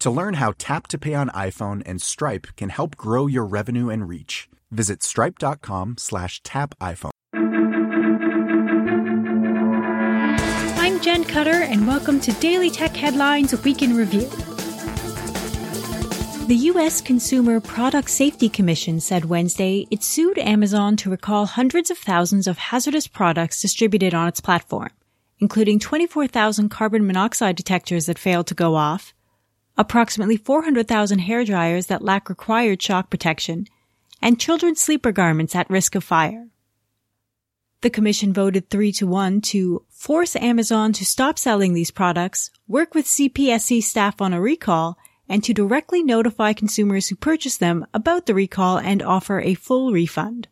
To learn how Tap to Pay on iPhone and Stripe can help grow your revenue and reach, visit stripe.com slash tap iPhone. I'm Jen Cutter, and welcome to Daily Tech Headlines Week in Review. The U.S. Consumer Product Safety Commission said Wednesday it sued Amazon to recall hundreds of thousands of hazardous products distributed on its platform, including 24,000 carbon monoxide detectors that failed to go off, approximately 400,000 hair dryers that lack required shock protection, and children's sleeper garments at risk of fire. The commission voted 3 to 1 to force Amazon to stop selling these products, work with CPSC staff on a recall, and to directly notify consumers who purchase them about the recall and offer a full refund.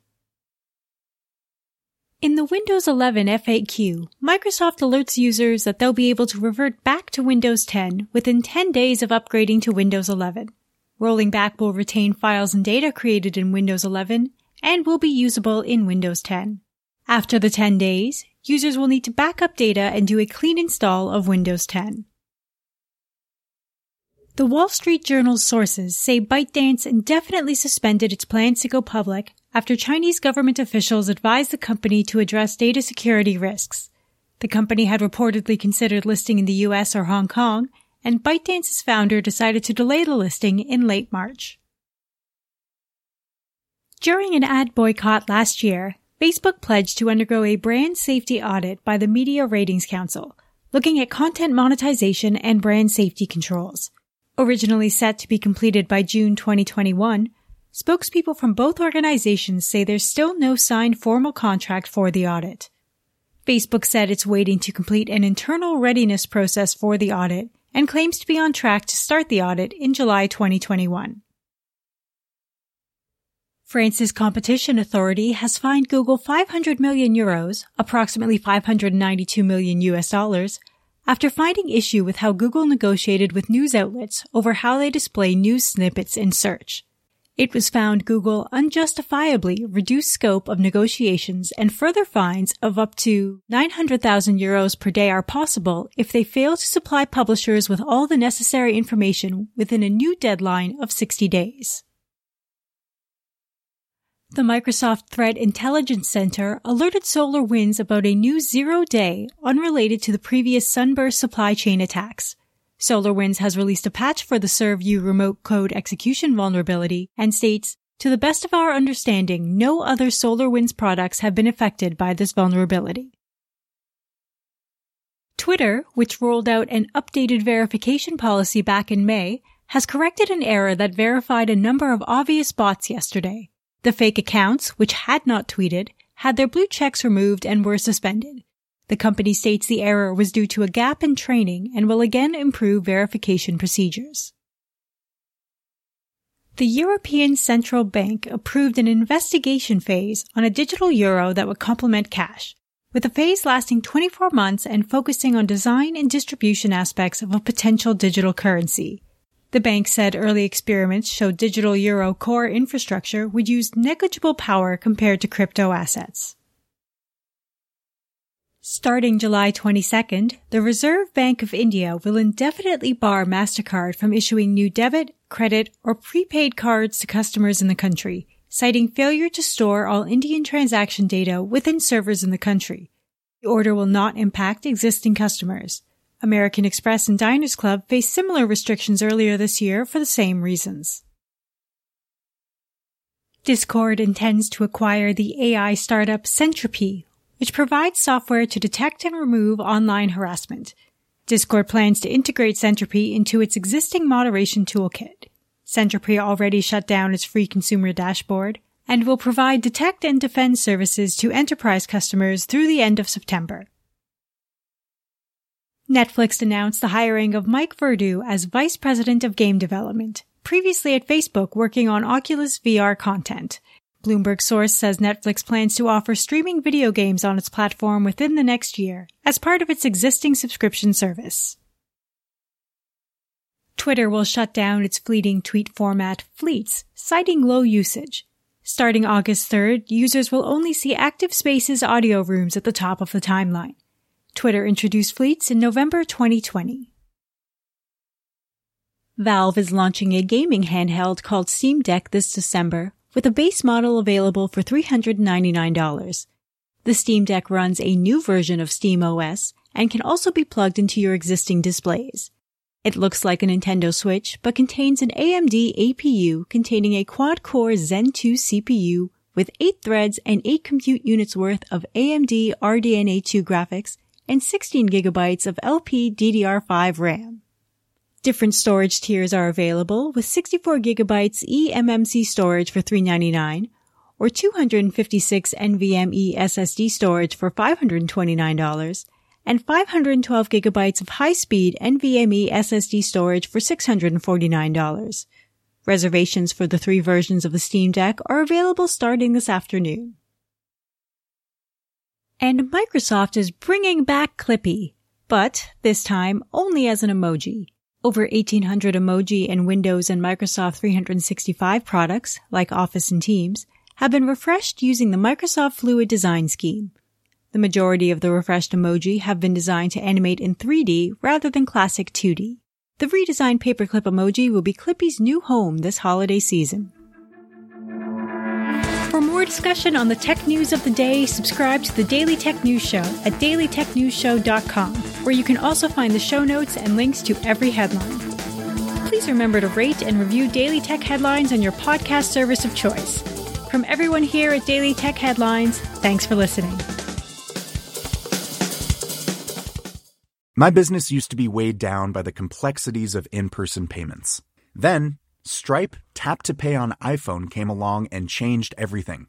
In the Windows 11 FAQ, Microsoft alerts users that they'll be able to revert back to Windows 10 within 10 days of upgrading to Windows 11. Rolling back will retain files and data created in Windows 11 and will be usable in Windows 10. After the 10 days, users will need to back up data and do a clean install of Windows 10. The Wall Street Journal's sources say ByteDance indefinitely suspended its plans to go public after Chinese government officials advised the company to address data security risks. The company had reportedly considered listing in the US or Hong Kong, and ByteDance's founder decided to delay the listing in late March. During an ad boycott last year, Facebook pledged to undergo a brand safety audit by the Media Ratings Council, looking at content monetization and brand safety controls. Originally set to be completed by June 2021, spokespeople from both organizations say there's still no signed formal contract for the audit. Facebook said it's waiting to complete an internal readiness process for the audit and claims to be on track to start the audit in July 2021. France's competition authority has fined Google 500 million euros, approximately 592 million US dollars, after finding issue with how Google negotiated with news outlets over how they display news snippets in search. It was found Google unjustifiably reduced scope of negotiations and further fines of up to 900,000 euros per day are possible if they fail to supply publishers with all the necessary information within a new deadline of 60 days. The Microsoft Threat Intelligence Center alerted SolarWinds about a new zero day unrelated to the previous Sunburst supply chain attacks. SolarWinds has released a patch for the ServU remote code execution vulnerability and states, to the best of our understanding, no other SolarWinds products have been affected by this vulnerability. Twitter, which rolled out an updated verification policy back in May, has corrected an error that verified a number of obvious bots yesterday. The fake accounts, which had not tweeted, had their blue checks removed and were suspended. The company states the error was due to a gap in training and will again improve verification procedures. The European Central Bank approved an investigation phase on a digital euro that would complement cash, with a phase lasting 24 months and focusing on design and distribution aspects of a potential digital currency. The bank said early experiments showed digital euro core infrastructure would use negligible power compared to crypto assets. Starting July 22nd, the Reserve Bank of India will indefinitely bar MasterCard from issuing new debit, credit, or prepaid cards to customers in the country, citing failure to store all Indian transaction data within servers in the country. The order will not impact existing customers. American Express and Diners Club faced similar restrictions earlier this year for the same reasons. Discord intends to acquire the AI startup Sentropy, which provides software to detect and remove online harassment. Discord plans to integrate Sentropy into its existing moderation toolkit. Sentropy already shut down its free consumer dashboard and will provide detect and defend services to enterprise customers through the end of September. Netflix announced the hiring of Mike Verdu as Vice President of Game Development, previously at Facebook working on Oculus VR content. Bloomberg source says Netflix plans to offer streaming video games on its platform within the next year as part of its existing subscription service. Twitter will shut down its fleeting tweet format Fleets, citing low usage. Starting August 3rd, users will only see active spaces audio rooms at the top of the timeline. Twitter introduced Fleets in November 2020. Valve is launching a gaming handheld called Steam Deck this December with a base model available for $399. The Steam Deck runs a new version of Steam OS and can also be plugged into your existing displays. It looks like a Nintendo Switch, but contains an AMD APU containing a quad-core Zen 2 CPU with 8 threads and 8 compute units worth of AMD RDNA 2 graphics and 16 gigabytes of LPDDR5 RAM. Different storage tiers are available with 64 gigabytes eMMC storage for 399 or 256 NVMe SSD storage for $529 and 512 gigabytes of high-speed NVMe SSD storage for $649. Reservations for the three versions of the Steam Deck are available starting this afternoon. And Microsoft is bringing back Clippy, but this time only as an emoji. Over 1800 emoji in Windows and Microsoft 365 products, like Office and Teams, have been refreshed using the Microsoft Fluent design scheme. The majority of the refreshed emoji have been designed to animate in 3D rather than classic 2D. The redesigned paperclip emoji will be Clippy's new home this holiday season. Discussion on the tech news of the day, subscribe to the Daily Tech News Show at dailytechnewsshow.com, where you can also find the show notes and links to every headline. Please remember to rate and review Daily Tech Headlines on your podcast service of choice. From everyone here at Daily Tech Headlines, thanks for listening. My business used to be weighed down by the complexities of in person payments. Then, Stripe Tap to Pay on iPhone came along and changed everything.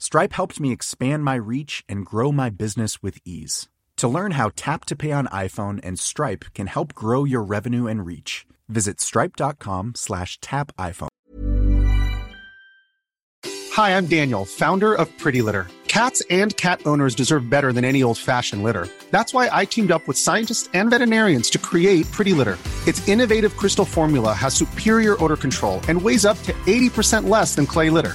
Stripe helped me expand my reach and grow my business with ease. To learn how Tap to Pay on iPhone and Stripe can help grow your revenue and reach, visit stripe.com slash tap iPhone. Hi, I'm Daniel, founder of Pretty Litter. Cats and cat owners deserve better than any old-fashioned litter. That's why I teamed up with scientists and veterinarians to create Pretty Litter. Its innovative crystal formula has superior odor control and weighs up to 80% less than clay litter.